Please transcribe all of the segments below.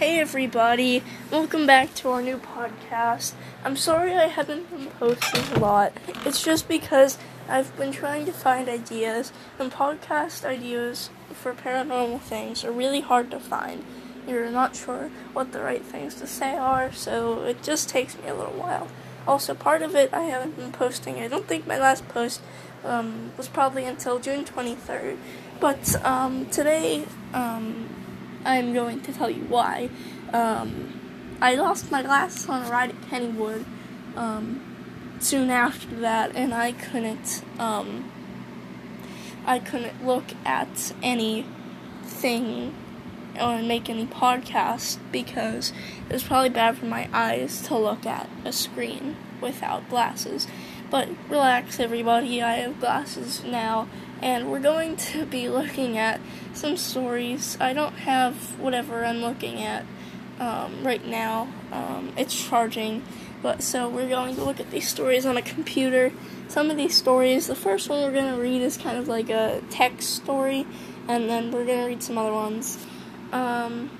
Hey everybody, welcome back to our new podcast. I'm sorry I haven't been posting a lot. It's just because I've been trying to find ideas, and podcast ideas for paranormal things are really hard to find. You're not sure what the right things to say are, so it just takes me a little while. Also, part of it I haven't been posting. I don't think my last post um, was probably until June 23rd. But um, today, um, I'm going to tell you why. Um, I lost my glasses on a ride at Kennywood um, soon after that, and I couldn't. Um, I couldn't look at anything or make any podcasts because it was probably bad for my eyes to look at a screen without glasses. But relax, everybody, I have glasses now, and we're going to be looking at some stories. I don't have whatever I'm looking at um, right now, um, it's charging, but so we're going to look at these stories on a computer. Some of these stories, the first one we're going to read is kind of like a text story, and then we're going to read some other ones. Um,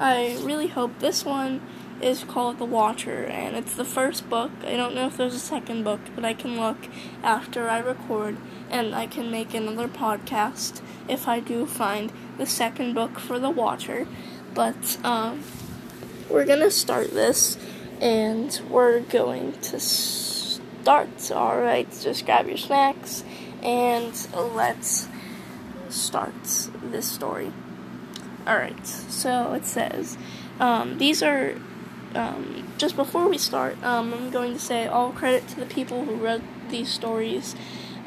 I really hope this one is called The Watcher, and it's the first book. I don't know if there's a second book, but I can look after I record, and I can make another podcast if I do find the second book for The Watcher. But um, we're gonna start this, and we're going to start. Alright, just grab your snacks, and let's start this story. Alright, so it says, um, these are um, just before we start, um, I'm going to say all credit to the people who wrote these stories.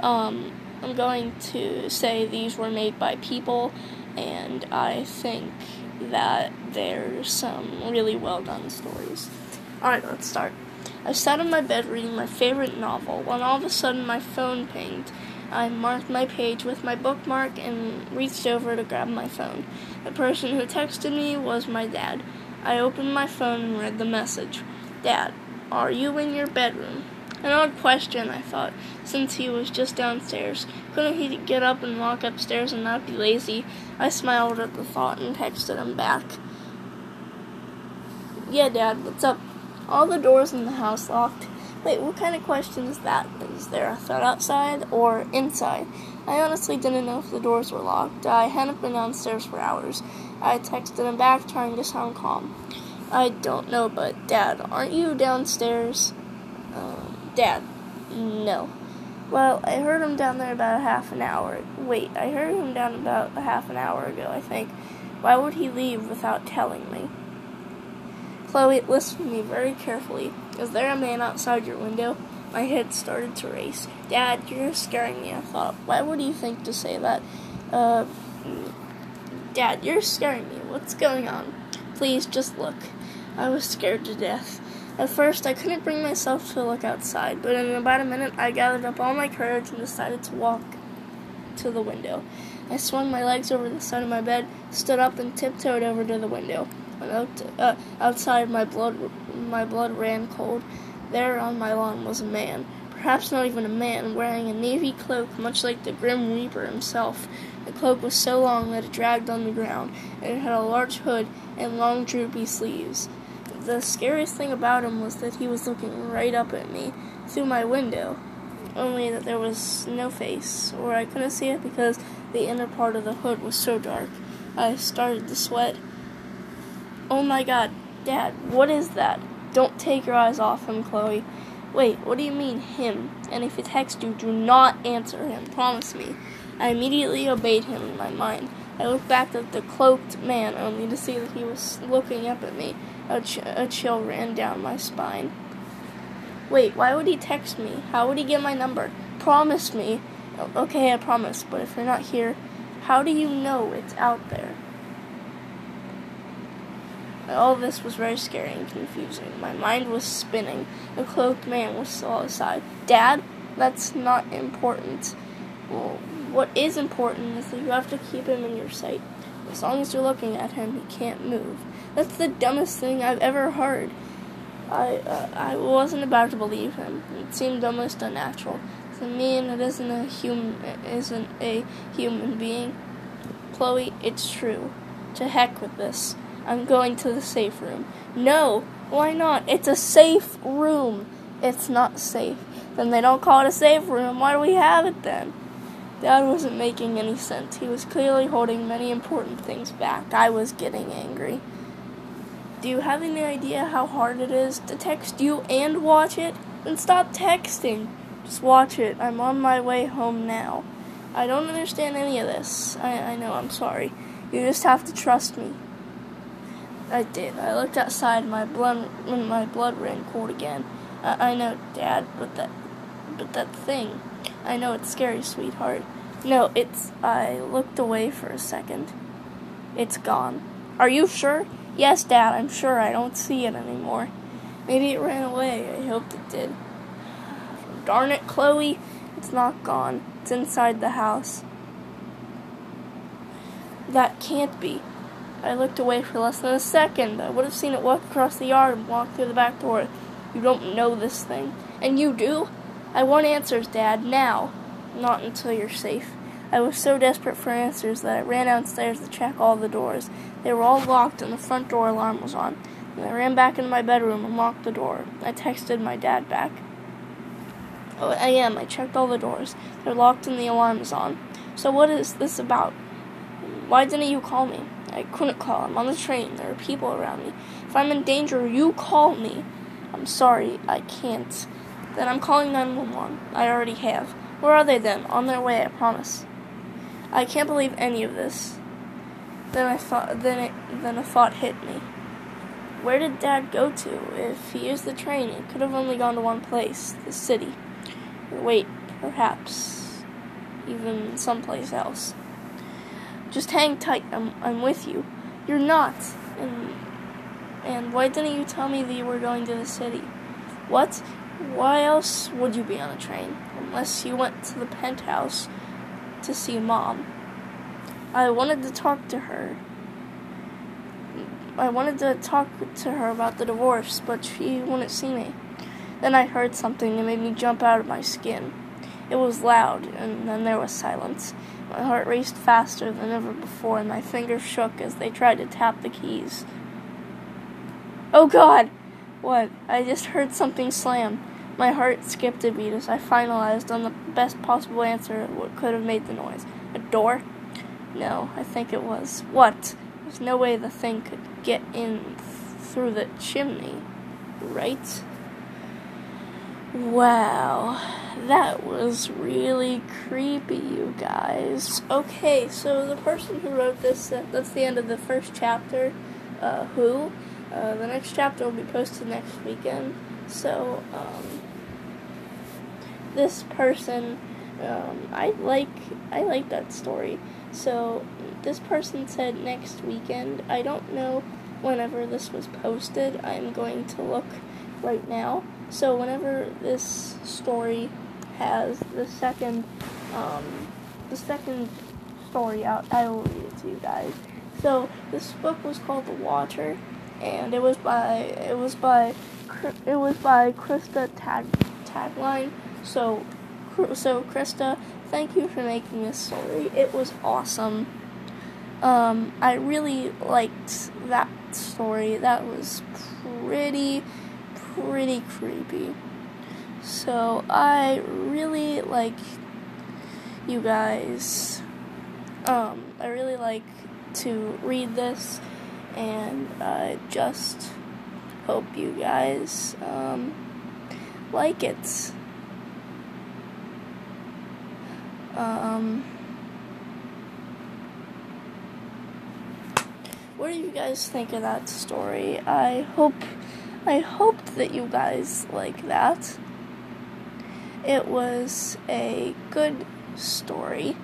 Um, I'm going to say these were made by people, and I think that there's some really well done stories. Alright, let's start. I sat on my bed reading my favorite novel when all of a sudden my phone pinged. I marked my page with my bookmark and reached over to grab my phone. The person who texted me was my dad. I opened my phone and read the message. Dad, are you in your bedroom? An odd question, I thought, since he was just downstairs. Couldn't he get up and walk upstairs and not be lazy? I smiled at the thought and texted him back. Yeah, Dad, what's up? All the doors in the house locked. Wait, what kind of question is that? Is there a threat outside or inside? I honestly didn't know if the doors were locked. I hadn't been downstairs for hours. I texted him back, trying to sound calm. I don't know, but Dad, aren't you downstairs? Um, Dad, no. Well, I heard him down there about a half an hour. Wait, I heard him down about a half an hour ago, I think. Why would he leave without telling me? Chloe, listen to me very carefully. Is there a man outside your window? My head started to race. Dad, you're scaring me, I thought. Why would you think to say that? Uh, Dad, you're scaring me. What's going on? Please, just look. I was scared to death. At first, I couldn't bring myself to look outside, but in about a minute, I gathered up all my courage and decided to walk to the window. I swung my legs over the side of my bed, stood up, and tiptoed over to the window. Out, uh, outside, my blood, my blood ran cold. There on my lawn was a man, perhaps not even a man, wearing a navy cloak, much like the Grim Reaper himself. The cloak was so long that it dragged on the ground, and it had a large hood and long, droopy sleeves. The scariest thing about him was that he was looking right up at me through my window, only that there was no face, or I couldn't see it because the inner part of the hood was so dark. I started to sweat. Oh my god, Dad, what is that? Don't take your eyes off him, Chloe. Wait, what do you mean, him? And if he texts you, do not answer him. Promise me. I immediately obeyed him in my mind. I looked back at the cloaked man only to see that he was looking up at me. A, ch- a chill ran down my spine. Wait, why would he text me? How would he get my number? Promise me. Okay, I promise, but if you're not here, how do you know it's out there? All this was very scary and confusing. My mind was spinning. The cloaked man was still outside. Dad, that's not important. Well, what is important is that you have to keep him in your sight. As long as you're looking at him, he can't move. That's the dumbest thing I've ever heard. I uh, I wasn't about to believe him. It seemed almost unnatural. To me, and it isn't a human isn't a human being. Chloe, it's true. To heck with this. I'm going to the safe room. No, why not? It's a safe room. It's not safe. Then they don't call it a safe room. Why do we have it then? Dad wasn't making any sense. He was clearly holding many important things back. I was getting angry. Do you have any idea how hard it is to text you and watch it? Then stop texting. Just watch it. I'm on my way home now. I don't understand any of this. I, I know, I'm sorry. You just have to trust me. I did. I looked outside. My blood, my blood ran cold again. I, I know, Dad, but that, but that thing. I know it's scary, sweetheart. No, it's. I looked away for a second. It's gone. Are you sure? Yes, Dad. I'm sure. I don't see it anymore. Maybe it ran away. I hoped it did. Darn it, Chloe. It's not gone. It's inside the house. That can't be. I looked away for less than a second. I would have seen it walk across the yard and walk through the back door. You don't know this thing. And you do? I want answers, Dad, now. Not until you're safe. I was so desperate for answers that I ran downstairs to check all the doors. They were all locked and the front door alarm was on. And I ran back into my bedroom and locked the door. I texted my dad back. Oh, I am. I checked all the doors. They're locked and the alarm is on. So what is this about? Why didn't you call me? I couldn't call. I'm on the train. There are people around me. If I'm in danger, you call me. I'm sorry, I can't. Then I'm calling 911. I already have. Where are they then? On their way, I promise. I can't believe any of this. Then I thought then it then a thought hit me. Where did Dad go to? If he used the train, it could have only gone to one place, the city. Wait, perhaps even someplace else. Just hang tight. I'm I'm with you. You're not. And and why didn't you tell me that you were going to the city? What? Why else would you be on a train? Unless you went to the penthouse to see mom. I wanted to talk to her. I wanted to talk to her about the divorce, but she wouldn't see me. Then I heard something that made me jump out of my skin. It was loud, and then there was silence. My heart raced faster than ever before, and my fingers shook as they tried to tap the keys. Oh God! What? I just heard something slam. My heart skipped a beat as I finalized on the best possible answer what could have made the noise. A door? No, I think it was. What? There's no way the thing could get in th- through the chimney, right? Wow, that was really creepy, you guys. Okay, so the person who wrote this, uh, that's the end of the first chapter. Uh, who? Uh, the next chapter will be posted next weekend. So, um, this person, um, I like, I like that story. So, this person said next weekend. I don't know whenever this was posted. I'm going to look right now. So, whenever this story has the second, um, the second story out, I will read it to you guys. So, this book was called The Watcher and it was by it was by it was by Krista Tag Tagline. So so Krista, thank you for making this story. It was awesome. Um, I really liked that story. That was pretty pretty creepy. So I really like you guys. Um, I really like to read this and I just hope you guys um, like it. Um, what do you guys think of that story? I hope I hoped that you guys like that. It was a good story.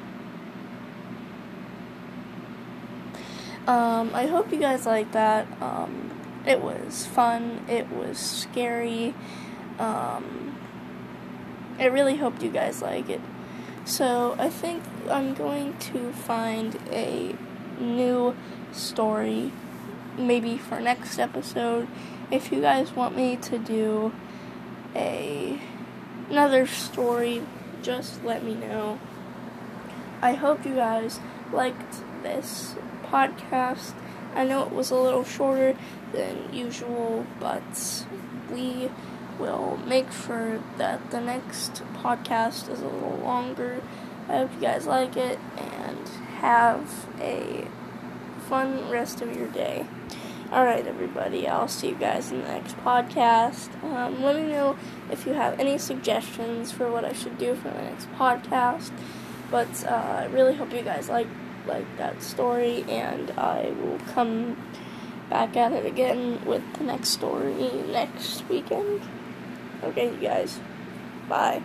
Um, I hope you guys like that. Um, it was fun. It was scary. Um, I really hoped you guys like it. So I think I'm going to find a new story, maybe for next episode. If you guys want me to do a another story, just let me know. I hope you guys liked this podcast, I know it was a little shorter than usual, but we will make sure that the next podcast is a little longer. I hope you guys like it and have a fun rest of your day. Alright, everybody, I'll see you guys in the next podcast. Um, let me know if you have any suggestions for what I should do for the next podcast. But uh, I really hope you guys like like that story, and I will come back at it again with the next story next weekend. Okay, you guys. Bye.